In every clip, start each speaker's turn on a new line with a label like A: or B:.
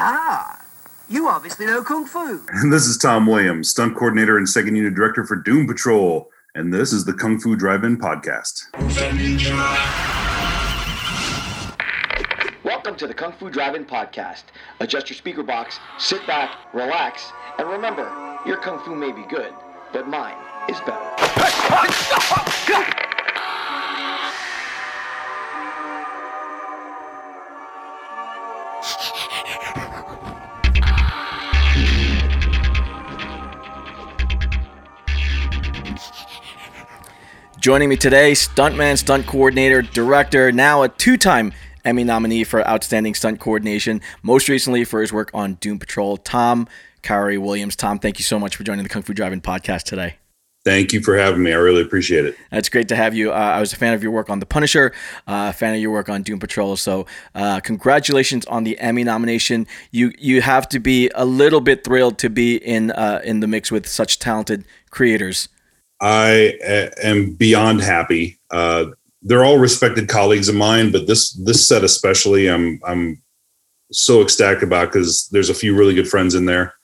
A: Ah, you obviously know Kung Fu.
B: And this is Tom Williams, stunt coordinator and second unit director for Doom Patrol. And this is the Kung Fu Drive In podcast.
C: Welcome to the Kung Fu Drive-In Podcast. Adjust your speaker box, sit back, relax, and remember, your Kung Fu may be good, but mine is better.
D: Joining me today, stuntman, stunt coordinator, director, now a two time Emmy nominee for Outstanding Stunt Coordination, most recently for his work on Doom Patrol, Tom Khary Williams. Tom, thank you so much for joining the Kung Fu Drive-In podcast today.
B: Thank you for having me. I really appreciate it.
D: It's great to have you. Uh, I was a fan of your work on The Punisher, uh, a fan of your work on Doom Patrol. So, uh, congratulations on the Emmy nomination. You you have to be a little bit thrilled to be in uh, in the mix with such talented creators.
B: I am beyond happy. Uh, they're all respected colleagues of mine, but this this set especially, I'm I'm so ecstatic about because there's a few really good friends in there.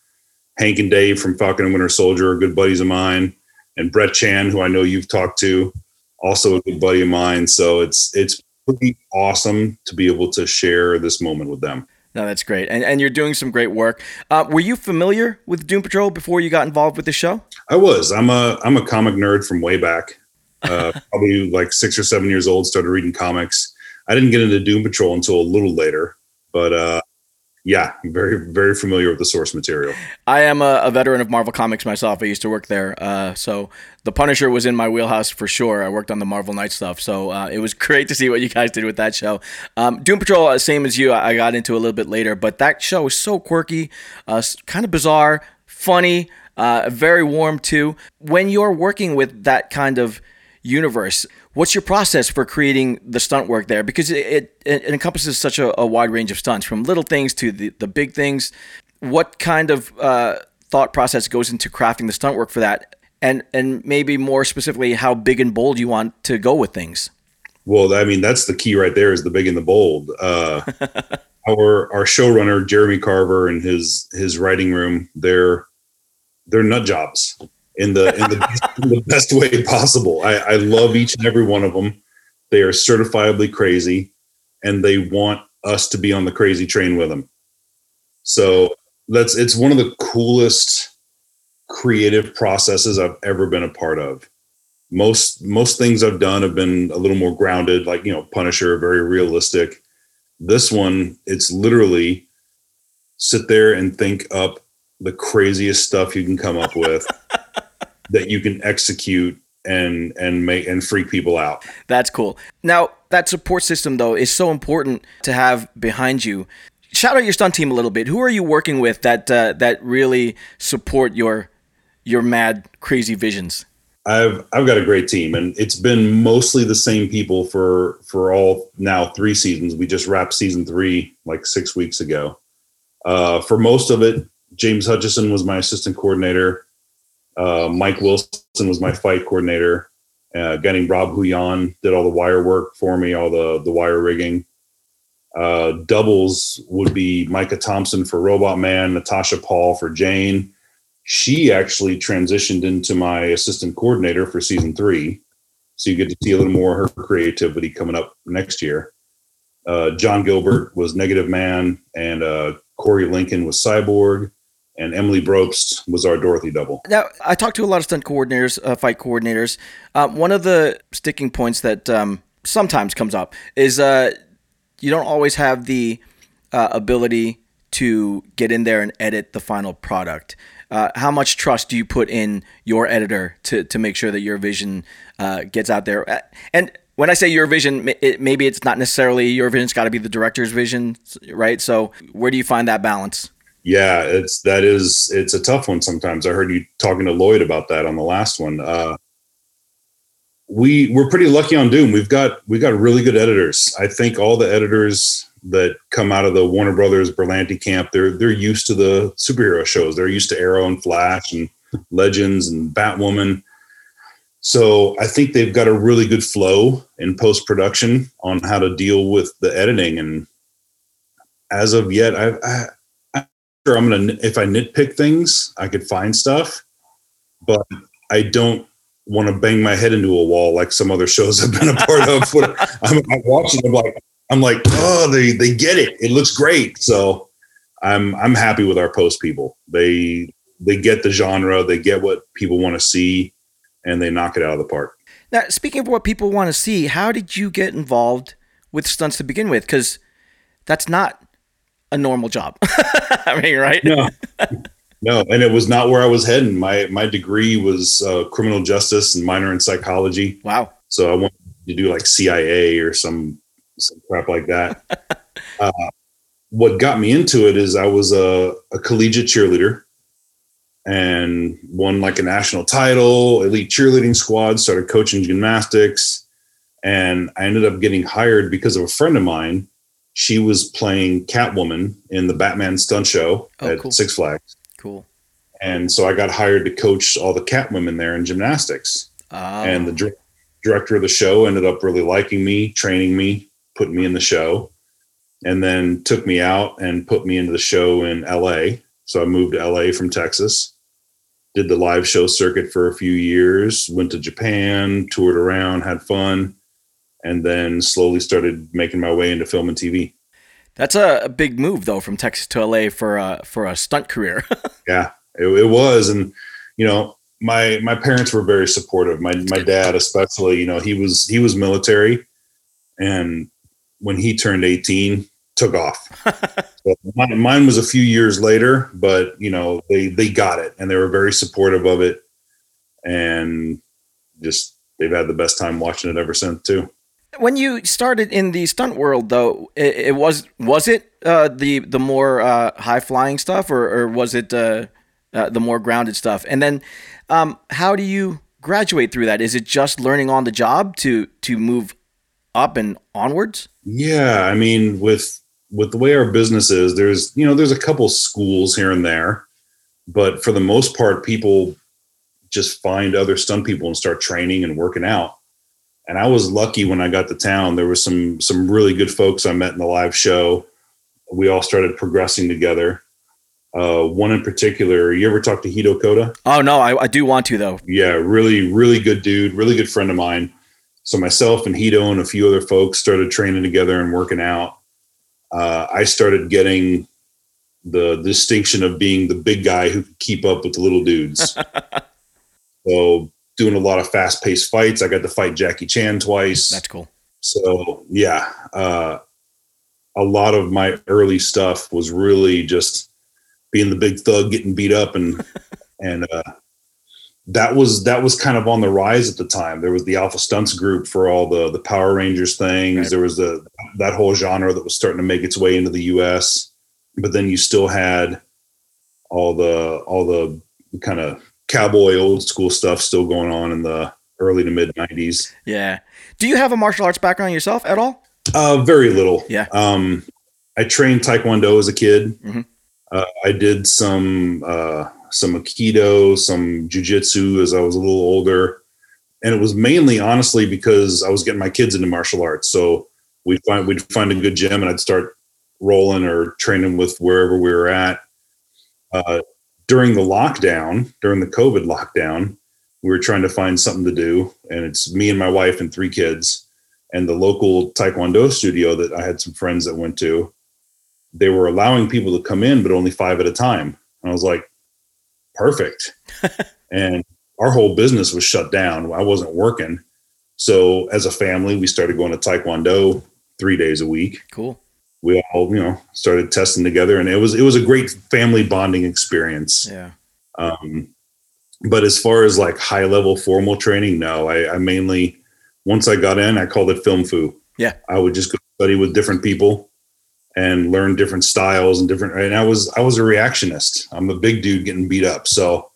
B: Hank and Dave from Falcon and Winter Soldier are good buddies of mine, and Brett Chan, who I know you've talked to, also a good buddy of mine. So it's it's pretty awesome to be able to share this moment with them.
D: No, that's great, and and you're doing some great work. Uh, were you familiar with Doom Patrol before you got involved with the show?
B: I was. I'm a I'm a comic nerd from way back. Uh, probably like six or seven years old. Started reading comics. I didn't get into Doom Patrol until a little later, but uh, yeah, very very familiar with the source material.
D: I am a, a veteran of Marvel Comics myself. I used to work there, uh, so the Punisher was in my wheelhouse for sure. I worked on the Marvel Knight stuff, so uh, it was great to see what you guys did with that show. Um, Doom Patrol, uh, same as you, I got into a little bit later, but that show was so quirky, uh, kind of bizarre, funny, uh, very warm too. When you're working with that kind of universe. What's your process for creating the stunt work there? Because it, it, it encompasses such a, a, wide range of stunts, from little things to the, the big things. What kind of uh, thought process goes into crafting the stunt work for that? And, and maybe more specifically, how big and bold you want to go with things?
B: Well, I mean, that's the key right there is the big and the bold. Uh, our our showrunner Jeremy Carver and his his writing room, they're they're nut jobs in the in the, in the best way possible. I, I love each and every one of them. They are certifiably crazy, and they want us to be on the crazy train with them. So that's it's one of the coolest creative processes I've ever been a part of. Most most things I've done have been a little more grounded, like you know, Punisher, very realistic. This one, it's literally sit there and think up the craziest stuff you can come up with that you can execute and and make and freak people out.
D: That's cool. Now, that support system though is so important to have behind you. Shout out your stunt team a little bit. Who are you working with that uh, that really support your your mad crazy visions?
B: I've I've got a great team, and it's been mostly the same people for for all now three seasons. We just wrapped season three like six weeks ago. Uh, for most of it, James Hutchison was my assistant coordinator. Uh, Mike Wilson was my fight coordinator. Uh, getting Rob Huyan did all the wire work for me, all the the wire rigging. Uh, doubles would be Micah Thompson for Robot Man, Natasha Paul for Jane. She actually transitioned into my assistant coordinator for season three, so you get to see a little more of her creativity coming up next year. Uh, John Gilbert was Negative Man, and uh, Corey Lincoln was Cyborg and Emily Brobst was our Dorothy double.
D: Now, I talked to a lot of stunt coordinators, uh, fight coordinators. Uh, one of the sticking points that um, sometimes comes up is uh, you don't always have the uh, ability to get in there and edit the final product. Uh, how much trust do you put in your editor to, to make sure that your vision uh, gets out there? And when I say your vision, it, maybe it's not necessarily your vision; it's got to be the director's vision, right? So, where do you find that balance?
B: Yeah, it's that is it's a tough one sometimes. I heard you talking to Lloyd about that on the last one. Uh, we we're pretty lucky on Doom. We've got we've got really good editors. I think all the editors that come out of the Warner Brothers Berlanti camp, they're they're used to the superhero shows. They're used to Arrow and Flash and Legends and Batwoman. So I think they've got a really good flow in post production on how to deal with the editing. And as of yet, I've, I sure I'm gonna if I nitpick things, I could find stuff, but I don't want to bang my head into a wall like some other shows I've been a part of. When I'm, I'm watching, I'm like, I'm like, oh, they they get it. It looks great. So I'm I'm happy with our post people. They they get the genre, they get what people want to see, and they knock it out of the park.
D: Now, speaking of what people want to see, how did you get involved with stunts to begin with? Because that's not a normal job. I mean, right?
B: No, no, and it was not where I was heading. My my degree was uh, criminal justice and minor in psychology.
D: Wow.
B: So I wanted to do like CIA or some some crap like that. uh, what got me into it is I was a, a collegiate cheerleader and won like a national title, elite cheerleading squad, started coaching gymnastics. And I ended up getting hired because of a friend of mine. She was playing Catwoman in the Batman stunt show
D: Oh,
B: at
D: cool.
B: Six Flags.
D: Cool.
B: And so I got hired to coach all the Catwomen there in gymnastics.
D: Uh,
B: And the dir- director of the show ended up really liking me, training me, putting me in the show, and then took me out and put me into the show in LA. So I moved to LA from Texas, did the live show circuit for a few years, went to Japan, toured around, had fun, and then slowly started making my way into film and TV.
D: that's a, big move though from Texas to LA for a for a stunt career.
B: Yeah, it, it was, and you know, my my parents were very supportive. My my dad, especially, you know, he was he was military, and when he turned eighteen, took off. so mine, mine was a few years later, but you know, they they got it, and they were very supportive of it, and just they've had the best time watching it ever since too.
D: When you started in the stunt world though, it, it was was it uh, the the more uh, high flying stuff or, or was it uh, uh, the more grounded stuff? And then um, how do you graduate through that? Is it just learning on the job to to move up and onwards?
B: Yeah, I mean, with with the way our business is, there's you know there's a couple schools here and there, but for the most part, people just find other stunt people and start training and working out. And I was lucky when I got to town. There was some some really good folks I met in the live show. We all started progressing together. Uh, one in particular, you ever talk to Hiro Koda?
D: Oh no, I, I do want to though.
B: yeah, really, really good dude, really good friend of mine. So myself and Hiro and a few other folks started training together and working out. Uh, I started getting the distinction of being the big guy who could keep up with the little dudes. so doing a lot of fast paced fights. I got to fight Jackie Chan twice.
D: That's cool.
B: So yeah, uh, a lot of my early stuff was really just being the big thug, getting beat up, and and uh, that was that was kind of on the rise at the time. There was the Alpha Stunts group for all the the Power Rangers things.
D: Right.
B: There was the that whole genre that was starting to make its way into the U.S. But then you still had all the all the kind of cowboy old school stuff still going on in the early to mid '90s.
D: Yeah. Do you have a martial arts background yourself at all?
B: Uh, very little.
D: Yeah.
B: Um, I trained Taekwondo as a kid.
D: Mhm.
B: Uh, I did some uh, some Aikido, some Jujitsu as I was a little older, and it was mainly, honestly, because I was getting my kids into martial arts. So we'd find we'd find a good gym, and I'd start rolling or training with wherever we were at. Uh, during the lockdown, during the COVID lockdown, we were trying to find something to do, and it's me and my wife and three kids and the local taekwondo studio that I had some friends that went to, they were allowing people to come in, but only five at a time. And I was like, perfect. and our whole business was shut down. I wasn't working. So as a family, we started going to taekwondo three days a week.
D: Cool.
B: We all, you know, started testing together, and it was it was a great family bonding experience.
D: Yeah.
B: Um, but as far as like high level formal training, no, I, I mainly, once I got in, I called it film foo
D: Yeah.
B: I would just go study with different people and learn different styles and different, and I was, I was a reactionist. I'm a big dude getting beat up. So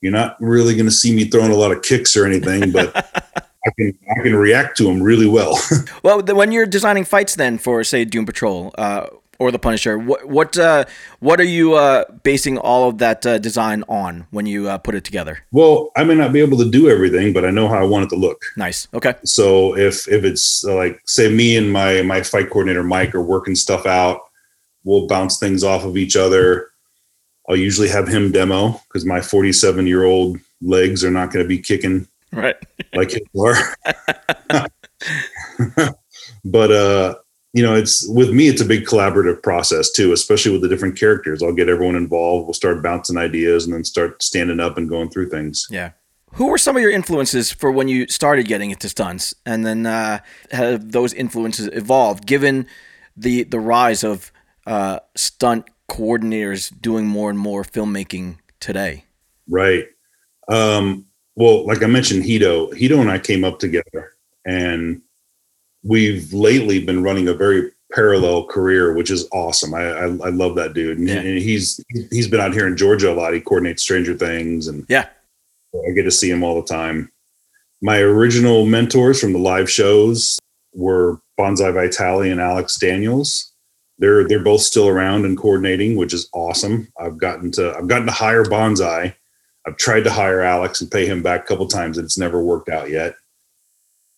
B: you're not really going to see me throwing a lot of kicks or anything, but I can, I can react to them really well.
D: Well, when you're designing fights, then for say Doom Patrol uh, or the Punisher, what what uh, what are you uh, basing all of that uh, design on when you uh, put it together?
B: well, I may not be able to do everything, but I know how I want it to look.
D: Nice. Okay.
B: So if if it's uh, like say me and my my fight coordinator Mike are working stuff out, we'll bounce things off of each other. I'll usually have him demo because my 47 year old legs are not going to be kicking
D: Right.
B: like his but uh, you know, it's with me, it's a big collaborative process too, especially with the different characters. I'll get everyone involved. We'll start bouncing ideas and then start standing up and going through things.
D: Yeah. Who were some of your influences for when you started getting into stunts, and then uh, have those influences evolved given the the rise of uh, stunt coordinators doing more and more filmmaking today?
B: Right. Um, well, like I mentioned, Hiro, Hiro and I came up together and we've lately been running a very parallel career, which is awesome. I, I, I love that dude. And,
D: Yeah.
B: and he's, he's been out here in Georgia a lot. He coordinates Stranger Things and
D: Yeah.
B: I get to see him all the time. My original mentors from the live shows were Bonsai Vitali and Alex Daniels. They're they're both still around and coordinating, which is awesome. I've gotten to I've gotten to hire Bonsai. I've tried to hire Alex and pay him back a couple times, and it's never worked out yet.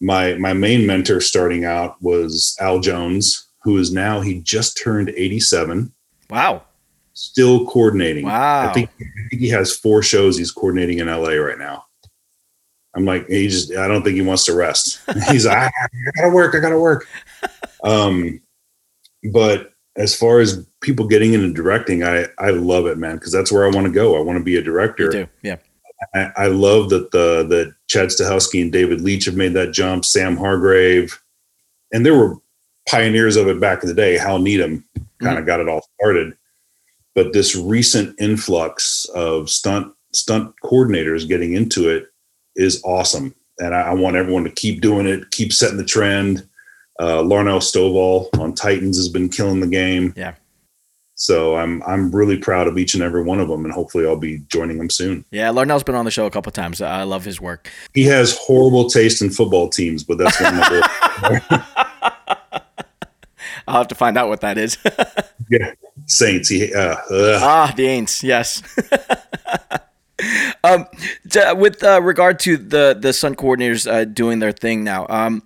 B: My my main mentor starting out was Al Jones, who is now he just turned 87
D: Wow.
B: still coordinating.
D: Wow.
B: I think, I think he has four shows he's coordinating in LA right now. I'm like, he just, I don't think he wants to rest. He's like, I, I gotta work, I gotta work. Um, but as far as people getting into directing, I, I love it, man, because that's where I want to go. I want to be a director.
D: Yeah.
B: I, I love that the that Chad Stahelski and David Leitch have made that jump. Sam Hargrave, and there were pioneers of it back in the day. Hal Needham kind of mm-hmm. got it all started, but this recent influx of stunt stunt coordinators getting into it is awesome, and I, I want everyone to keep doing it, keep setting the trend. Uh, Larnell Stovall on Titans has been killing the game.
D: Yeah.
B: So I'm I'm really proud of each and every one of them, and hopefully I'll be joining them soon.
D: Yeah. Larnell's been on the show a couple times. I love his work.
B: He has horrible taste in football teams, but that's not my
D: I'll have to find out what that is.
B: yeah. Saints. He uh,
D: ah, the Aints. Yes. um, t- with uh, regard to the the stunt coordinators uh, doing their thing now, um,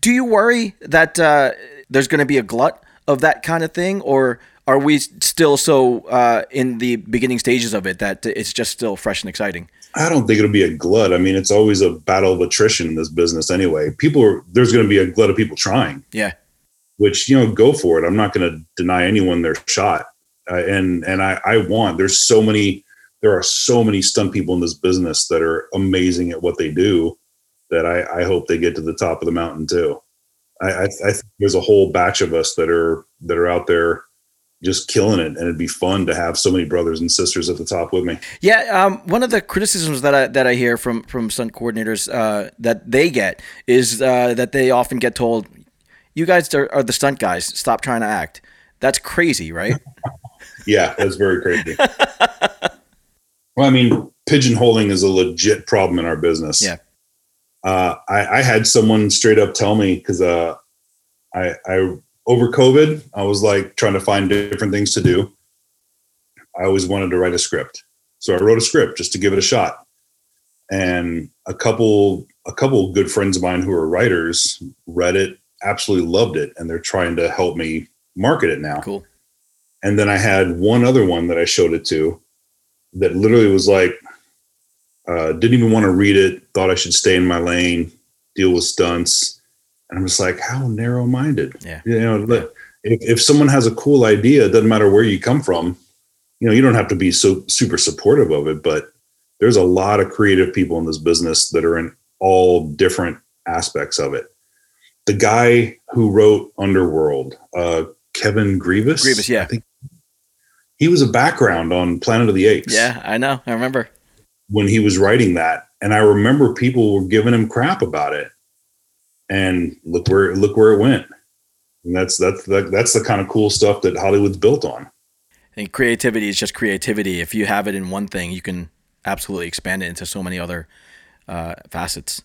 D: do you worry that uh, there's going to be a glut of that kind of thing, or are we still so uh, in the beginning stages of it that it's just still fresh and exciting?
B: I don't think it'll be a glut. I mean, it's always a battle of attrition in this business anyway. People are there's going to be a glut of people trying,
D: Yeah.
B: which you know, go for it. I'm not going to deny anyone their shot, uh, and and I I want. There's so many. There are so many stunt people in this business that are amazing at what they do. That I, I hope they get to the top of the mountain too. I, I, I think there's a whole batch of us that are that are out there just killing it, and it'd be fun to have so many brothers and sisters at the top with me.
D: Yeah, um, one of the criticisms that I that I hear from from stunt coordinators uh, that they get is uh, that they often get told, "You guys are, are the stunt guys. Stop trying to act." That's crazy, right?
B: Yeah, that's very crazy. well, I mean, pigeonholing is a legit problem in our business.
D: Yeah.
B: Uh, I, I had someone straight up tell me because uh, I, I over COVID, I was like trying to find different things to do. I always wanted to write a script, so I wrote a script just to give it a shot. And a couple, a couple good friends of mine who are writers read it, absolutely loved it, and they're trying to help me market it now.
D: Cool.
B: And then I had one other one that I showed it to that literally was like, uh, didn't even want to read it, thought I should stay in my lane, deal with stunts. And I'm just like, how narrow minded.
D: Yeah.
B: You know, if, if someone has a cool idea, it doesn't matter where you come from, you know, you don't have to be so super supportive of it, but there's a lot of creative people in this business that are in all different aspects of it. The guy who wrote Underworld, uh, Kevin Grevioux.
D: Grevioux, yeah.
B: I think he was a background on Planet of the Apes
D: Yeah, I know. I remember.
B: When he was writing that. And I remember people were giving him crap about it. And look where look where it went. And that's that's that, that's the kind of cool stuff that Hollywood's built on.
D: And creativity is just creativity. If you have it in one thing, you can absolutely expand it into so many other uh, facets.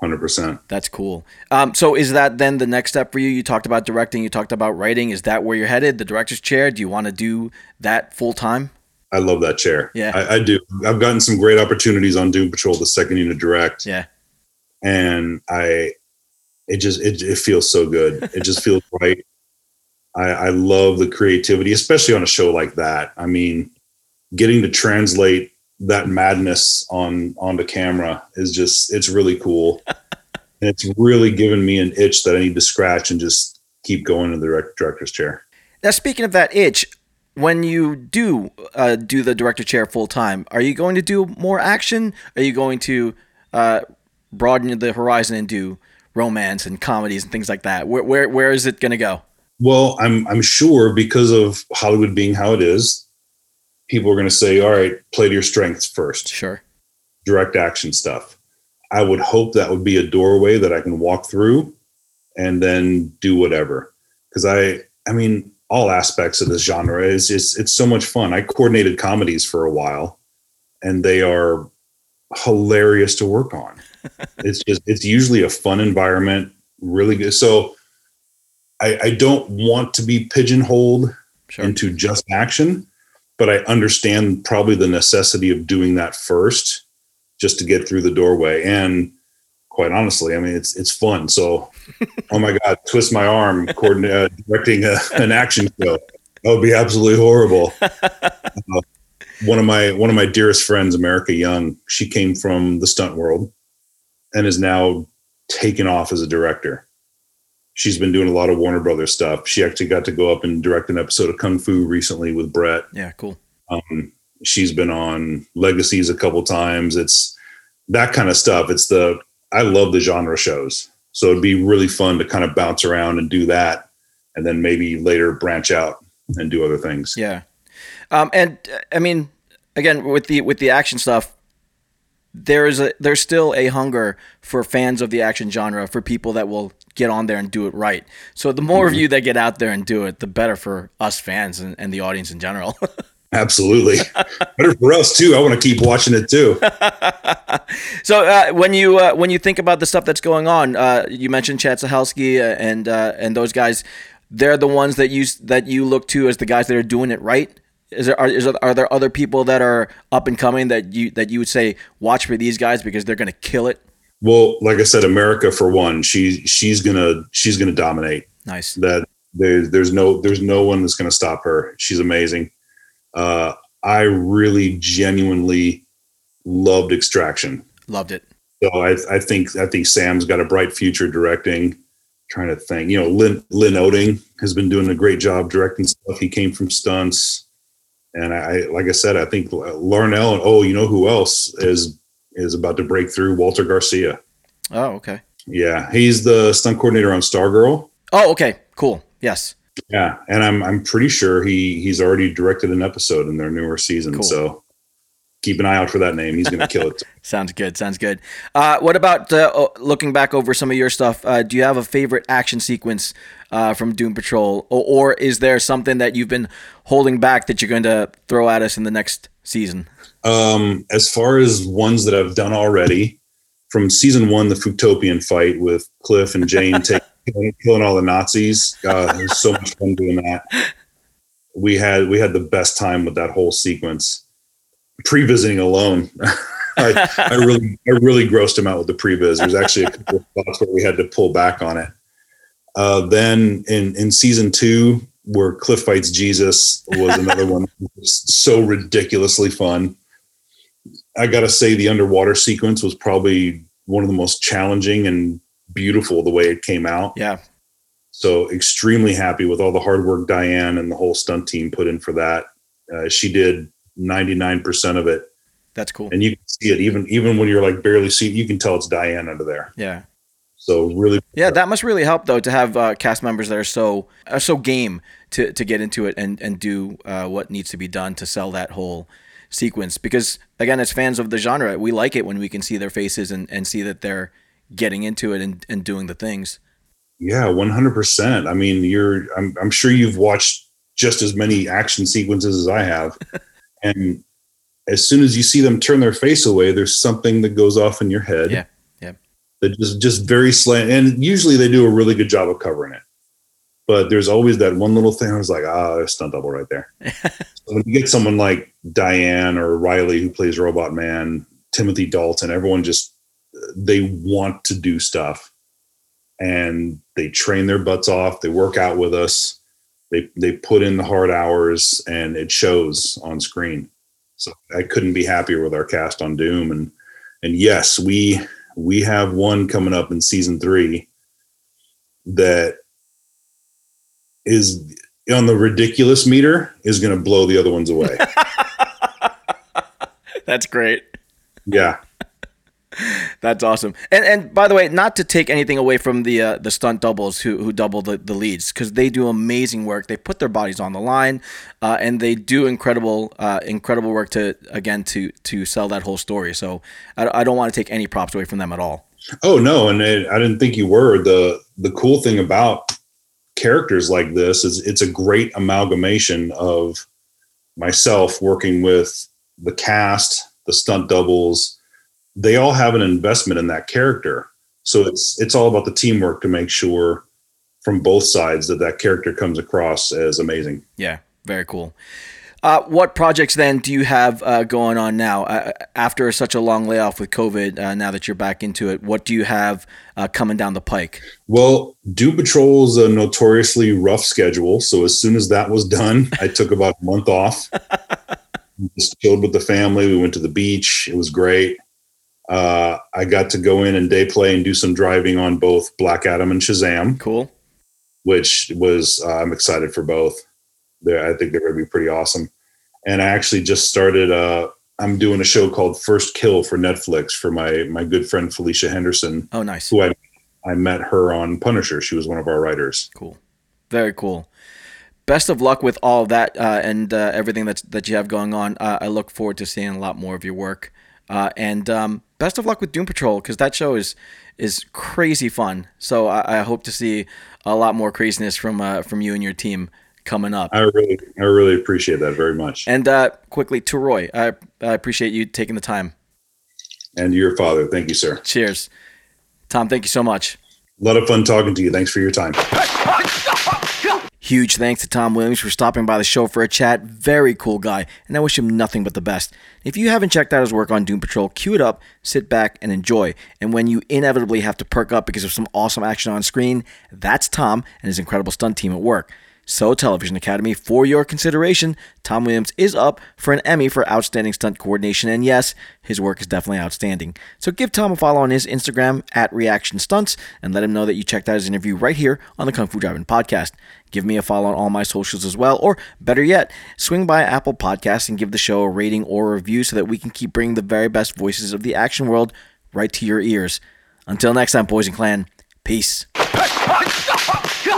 B: Hundred percent.
D: That's cool. Um, so is that then the next step for you? You talked about directing, you talked about writing. Is that where you're headed? The director's chair? Do you want to do that full time?
B: I love that chair.
D: Yeah.
B: I, I do. I've gotten some great opportunities on Doom Patrol, the second unit direct.
D: Yeah.
B: and I it just it, it feels so good. It just feels right. I, I love the creativity, especially on a show like that. I mean, getting to translate that madness on onto camera is just it's really cool. and it's really given me an itch that I need to scratch and just keep going in the direct, director's chair.
D: Now, speaking of that itch, when you do uh, do the director chair full time, are you going to do more action? Are you going to uh, broaden the horizon and do romance and comedies and things like that? Where where, where is it going to go?
B: Well, I'm I'm sure because of Hollywood being how it is, people are going to say, "All right, play to your strengths first.
D: Sure.
B: Direct action stuff." I would hope that would be a doorway that I can walk through and then do whatever. Because I, I mean, all aspects of this genre is it's it's so much fun. I coordinated comedies for a while, and they are hilarious to work on. it's just it's usually a fun environment, really good. So I, I don't want to be pigeonholed
D: Sure.
B: into just action, but I understand probably the necessity of doing that first just to get through the doorway. And quite honestly, I mean, it's it's fun. So, oh my God, twist my arm, coordinate, uh, directing a, an action show. That would be absolutely horrible. Uh, one of my one of my dearest friends, America Young, she came from the stunt world and is now taken off as a director. She's been doing a lot of Warner Brothers stuff. She actually got to go up and direct an episode of Kung Fu recently with Brett.
D: Yeah, cool.
B: Um, she's been on Legacies a couple times. It's that kind of stuff. It's the I love the genre shows, so it'd be really fun to kind of bounce around and do that, and then maybe later branch out and do other things.
D: Yeah. Um, and uh, I mean, again, with the with the action stuff, there is a there's still a hunger for fans of the action genre for people that will get on there and do it right. So the more of you that get out there and do it, the better for us fans and, and the audience in general.
B: Absolutely, better for us too. I want to keep watching it too.
D: so uh, when you uh, when you think about the stuff that's going on, uh, you mentioned Chad Stahelski uh, and uh, and those guys. They're the ones that you that you look to as the guys that are doing it right. Is there are, is there, are there other people that are up and coming that you that you would say watch for these guys because they're going to kill it?
B: Well, like I said, America for one, she she's gonna she's gonna dominate.
D: Nice.
B: That there's there's no there's no one that's gonna stop her. She's amazing. Uh, I really genuinely loved Extraction.
D: Loved it.
B: So I, I think I think Sam's got a bright future directing. trying to think, you know, Lin Lin Oeding has been doing a great job directing stuff. He came from stunts, and I like I said, I think Larnell and oh, you know who else is is about to break through? Walter Garcia.
D: Oh, okay.
B: Yeah, he's the stunt coordinator on Stargirl.
D: Oh, okay. Cool. Yes.
B: Yeah, and I'm I'm pretty sure he he's already directed an episode in their newer season.
D: Cool.
B: So keep an eye out for that name. He's going to kill it.
D: Sounds good. Sounds good. Uh, what about uh, oh, looking back over some of your stuff? Uh, do you have a favorite action sequence uh, from Doom Patrol, or, or is there something that you've been holding back that you're going to throw at us in the next season?
B: Um, as far as ones that I've done already, from season one, the Fructopian fight with Cliff and Jane taking killing, killing all the Nazis. Uh, it was so much fun doing that. We had we had the best time with that whole sequence. Pre-visiting alone, I, I really I really grossed him out with the pre-vis. There's actually a couple of spots where we had to pull back on it. Uh, then in in season two, where Cliff fights Jesus was another one. Was so ridiculously fun. I gotta say, the underwater sequence was probably one of the most challenging and beautiful the way it came out.
D: Yeah.
B: So extremely happy with all the hard work Diane and the whole stunt team put in for that. Uh, she did 99% of it.
D: That's cool.
B: And you can see it even even when you're like barely see you can tell it's Diane under there.
D: Yeah.
B: So really
D: Yeah, that must really help though to have uh, cast members that are so are so game to, to get into it and and do uh, what needs to be done to sell that whole sequence. Because again, as fans of the genre, we like it when we can see their faces and, and see that they're getting into it and, and doing the things.
B: Yeah, 100%. I mean, you're I'm I'm sure you've watched just as many action sequences as I have. and as soon as you see them turn their face away, there's something that goes off in your head.
D: Yeah. Yeah.
B: That just just very slant and usually they do a really good job of covering it. But there's always that one little thing I was like, ah, there's stunt double right there. so when you get someone like Diane or Riley who plays Robot Man, Timothy Dalton, everyone just they want to do stuff and they train their butts off they work out with us they they put in the hard hours and it shows on screen So I couldn't be happier with our cast on Doom. And and yes, we we have one coming up in season three that is on the ridiculous meter is going to blow the other ones away.
D: That's great.
B: yeah.
D: That's awesome. And and by the way, not to take anything away from the uh, the stunt doubles who who double the, the leads because they do amazing work. They put their bodies on the line, uh, and they do incredible uh, incredible work to again to to sell that whole story. So I, I don't want to take any props away from them at all.
B: Oh no, and it, I didn't think you were. the The cool thing about characters like this is it's a great amalgamation of myself working with the cast, the stunt doubles they all have an investment in that character. So it's it's all about the teamwork to make sure from both sides that that character comes across as amazing.
D: Yeah, very cool. Uh, what projects then do you have uh, going on now uh, after such a long layoff with COVID? Uh, now that you're back into it, what do you have uh, coming down the pike?
B: Well, Doom Patrol is a notoriously rough schedule. So as soon as that was done, I took about a month off. Just chilled with the family. We went to the beach. It was great uh, I got to go in and day play and do some driving on both Black Adam and Shazam.
D: Cool.
B: Which was uh, I'm excited for both. They're, I think they're going to be pretty awesome. And I actually just started. Uh, I'm doing a show called First Kill for Netflix for my my good friend Felicia Henderson.
D: Oh, nice.
B: Who I I met her on Punisher. She was one of our writers.
D: Cool. Very cool. Best of luck with all that uh, and uh, everything that's that you have going on. Uh, I look forward to seeing a lot more of your work. Uh, and um, best of luck with Doom Patrol because that show is is crazy fun. So I, I, hope to see a lot more craziness from uh, from you and your team coming up.
B: I really I really appreciate that very much.
D: And uh, quickly to Roy, I, I appreciate you taking the time.
B: And your father, thank you, sir.
D: Cheers, Tom. Thank you so much.
B: A lot of fun talking to you. Thanks for your time.
D: Huge thanks to Tom Williams for stopping by the show for a chat. Very cool guy, and I wish him nothing but the best. If you haven't checked out his work on Doom Patrol, cue it up, sit back, and enjoy. And when you inevitably have to perk up because of some awesome action on screen, that's Tom and his incredible stunt team at work. So, Television Academy, for your consideration, Tom Williams is up for an Emmy for Outstanding Stunt Coordination, and yes, his work is definitely outstanding. So, give Tom a follow on his Instagram at Reaction Stunts and let him know that you checked out his interview right here on the Kung Fu Drive-In Podcast. Give me a follow on all my socials as well, or better yet, swing by Apple Podcasts and give the show a rating or a review so that we can keep bringing the very best voices of the action world right to your ears. Until next time, Poison Clan, peace.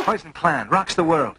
A: Poison Clan rocks the world.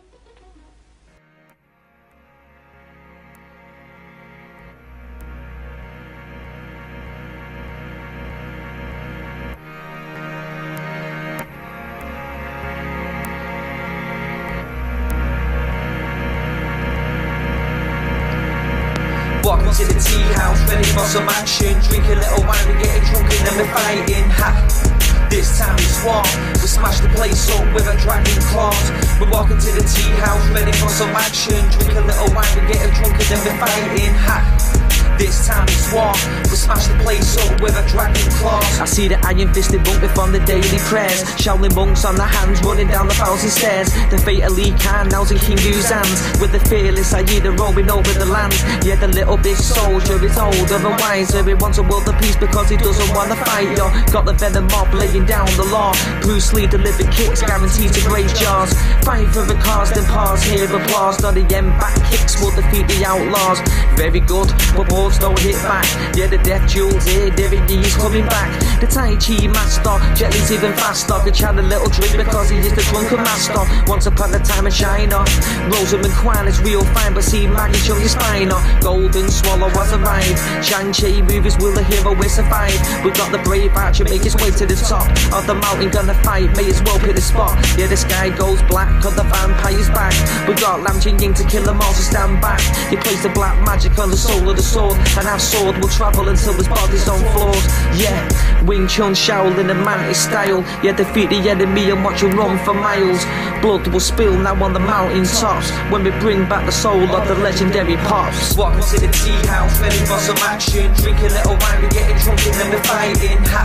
E: Action. Drink a little wine, we getting drunk and then we're fighting. Ha! This time it's war. We smash the place up with a dragon claws. We're walking to the tea house, ready for some action. Drink a little wine, we're getting drunk and then we're fighting. Ha! This time it's war. We smash the place up with a dragon claws. I see the iron fisted monk before the daily prayers. Shaolin monks on their hands running down the thousand stairs. The fate of Lee Khan now's in King Hu's hands. With the fearless Aida roaming over the land. Yeah, the little big soldier is older and wiser. He wants a world of peace because he doesn't want to fight. Yo, got the venom mob laying down the law. Bruce Lee delivered kicks guaranteed to break jaws. Fight for the cause, then pause, hear applause. Not the end back kicks will defeat the outlaws. Very good, but swords don't hit back. Yeah, the death jewels here, David is coming back. The Tai Chi master, Jet Li's even faster. Could chant a little drink because he is the drunken master. Once upon a time in China, Rosamund Kwan is real fine, but see Maggie show your spine. Golden Swallow was arrived. Shang-Chi movies will the hero will survive. We got the brave archer make his way to the top of the mountain, gonna fight. May as well pick the spot. Yeah, the sky goes black, cause the vampire's back. We got Lam Ching Ying to kill them all, so stand back. He plays the black magic on the soul of the sword sword, and our sword will travel until his body's on floors. Yeah, Wing Chun Shaolin and Mantis style. Yeah, defeat the enemy and watch him run for miles. Blood will spill now on the mountain tops when we bring back the soul of the legendary pops. Welcome to the tea house, ready for some action. Drink a little wine, we getting drunk and then we're fighting. Ha.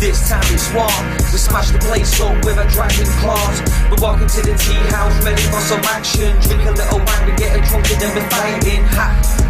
E: This time it's war. We smash the place up with a dragon claws. We're walking to the tea house, ready for some action. Drink a little wine, we getting drunk and then we're fighting. Ha.